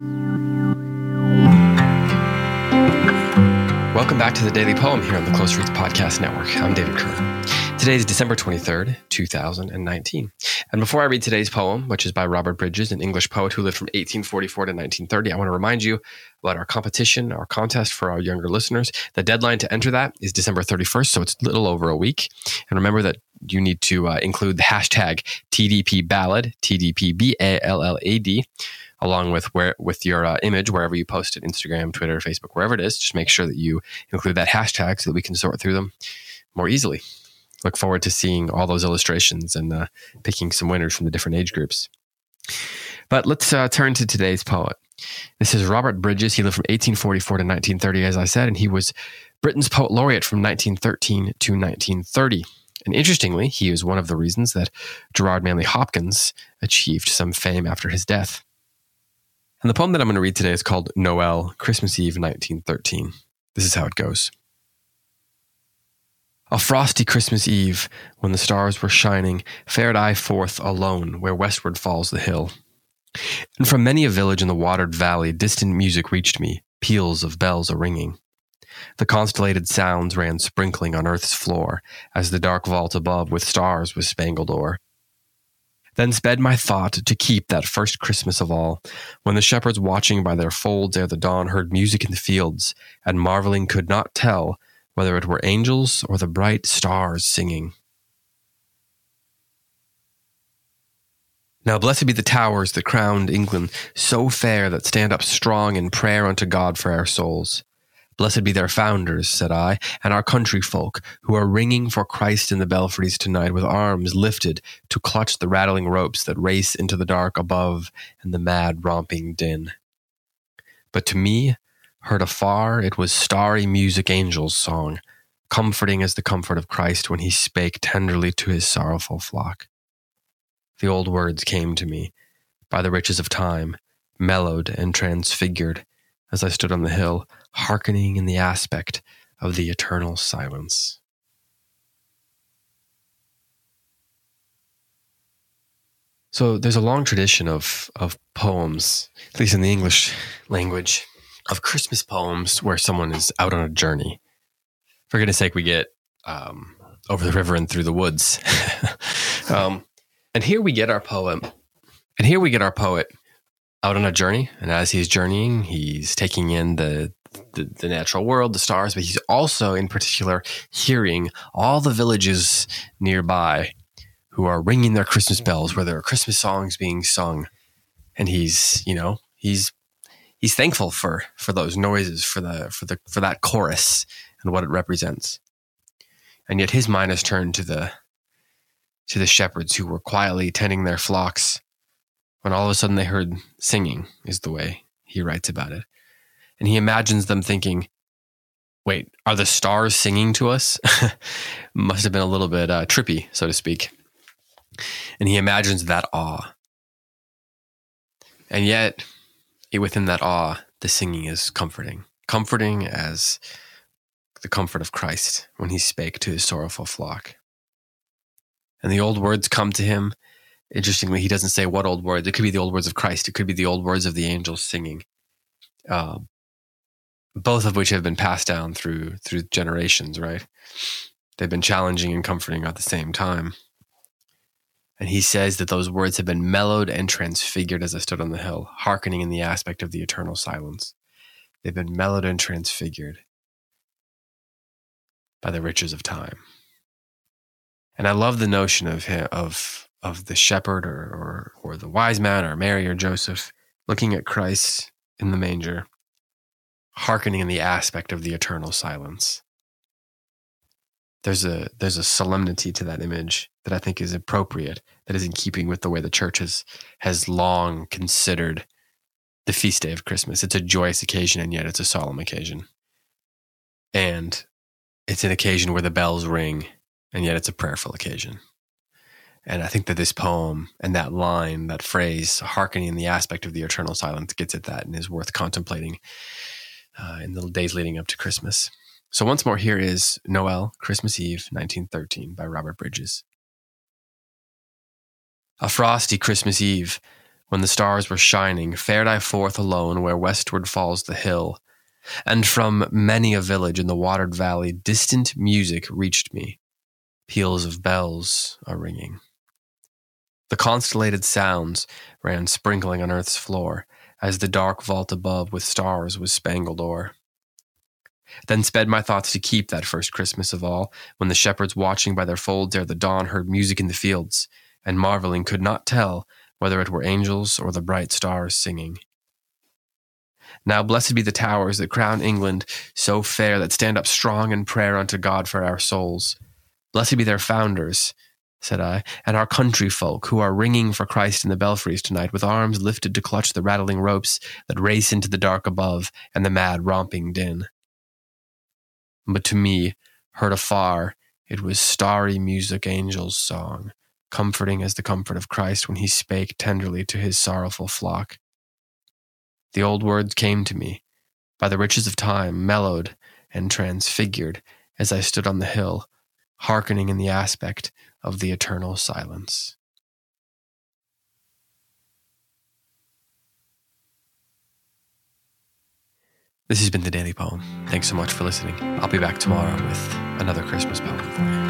Welcome back to the Daily Poem here on the Close Reads Podcast Network. I'm David Kern. Today is December 23rd, 2019. And before I read today's poem, which is by Robert Bridges, an English poet who lived from 1844 to 1930, I want to remind you about our competition, our contest for our younger listeners. The deadline to enter that is December 31st, so it's a little over a week. And remember that you need to uh, include the hashtag TDP Ballad, TDP B A L L A D along with where with your uh, image wherever you post it instagram twitter facebook wherever it is just make sure that you include that hashtag so that we can sort through them more easily. Look forward to seeing all those illustrations and uh, picking some winners from the different age groups. But let's uh, turn to today's poet. This is robert bridges. He lived from 1844 to 1930 as i said and he was britain's poet laureate from 1913 to 1930 and interestingly, he is one of the reasons that Gerard Manley Hopkins achieved some fame after his death. And the poem that I'm going to read today is called Noel, Christmas Eve, 1913. This is how it goes. A frosty Christmas Eve, when the stars were shining, fared I forth alone where westward falls the hill. And from many a village in the watered valley, distant music reached me, peals of bells a ringing. The constellated sounds ran sprinkling on earth's floor, as the dark vault above with stars was spangled o'er. Then sped my thought to keep that first Christmas of all, when the shepherds watching by their folds ere the dawn heard music in the fields, and marveling could not tell whether it were angels or the bright stars singing. Now blessed be the towers that crowned England, so fair that stand up strong in prayer unto God for our souls. Blessed be their founders, said I, and our country folk, who are ringing for Christ in the belfries tonight with arms lifted to clutch the rattling ropes that race into the dark above and the mad romping din. But to me, heard afar, it was starry music angels' song, comforting as the comfort of Christ when he spake tenderly to his sorrowful flock. The old words came to me by the riches of time, mellowed and transfigured, as I stood on the hill hearkening in the aspect of the eternal silence. So there's a long tradition of of poems, at least in the English language, of Christmas poems where someone is out on a journey. For goodness sake, we get um, over the river and through the woods, um, and here we get our poem, and here we get our poet out on a journey, and as he's journeying, he's taking in the the, the, natural world, the stars, but he's also, in particular, hearing all the villages nearby who are ringing their Christmas bells, where there are Christmas songs being sung, and he's, you know, he's he's thankful for for those noises, for the for the for that chorus and what it represents, and yet his mind is turned to the to the shepherds who were quietly tending their flocks when all of a sudden they heard singing, is the way he writes about it and he imagines them thinking, wait, are the stars singing to us? Must have been a little bit uh, trippy, so to speak. And he imagines that awe. And yet, within that awe, the singing is comforting, comforting as the comfort of Christ when he spake to his sorrowful flock. And the old words come to him. Interestingly, he doesn't say what old words. It could be the old words of Christ. It could be the old words of the angels singing. Um, both of which have been passed down through through generations, right? They've been challenging and comforting at the same time. And he says that those words have been mellowed and transfigured as I stood on the hill, hearkening in the aspect of the eternal silence. They've been mellowed and transfigured by the riches of time. And I love the notion of him, of of the shepherd or, or or the wise man or Mary or Joseph looking at Christ in the manger hearkening in the aspect of the eternal silence. There's a there's a solemnity to that image that I think is appropriate, that is in keeping with the way the church has has long considered the feast day of Christmas. It's a joyous occasion and yet it's a solemn occasion. And it's an occasion where the bells ring and yet it's a prayerful occasion. And I think that this poem and that line, that phrase, hearkening the aspect of the eternal silence, gets at that and is worth contemplating uh, in the days leading up to Christmas. So, once more, here is Noel, Christmas Eve, 1913 by Robert Bridges. A frosty Christmas Eve, when the stars were shining, fared I forth alone where westward falls the hill, and from many a village in the watered valley distant music reached me. Peals of bells are ringing. The constellated sounds ran sprinkling on earth's floor, as the dark vault above with stars was spangled o'er. Then sped my thoughts to keep that first Christmas of all, when the shepherds watching by their folds ere the dawn heard music in the fields, and marveling could not tell whether it were angels or the bright stars singing. Now blessed be the towers that crown England so fair that stand up strong in prayer unto God for our souls. Blessed be their founders, said I, and our country folk who are ringing for Christ in the belfries tonight with arms lifted to clutch the rattling ropes that race into the dark above and the mad romping din. But to me, heard afar, it was starry music angels' song, comforting as the comfort of Christ when he spake tenderly to his sorrowful flock. The old words came to me, by the riches of time, mellowed and transfigured as I stood on the hill, hearkening in the aspect of the eternal silence. This has been the Daily Poem. Thanks so much for listening. I'll be back tomorrow with another Christmas poem for you.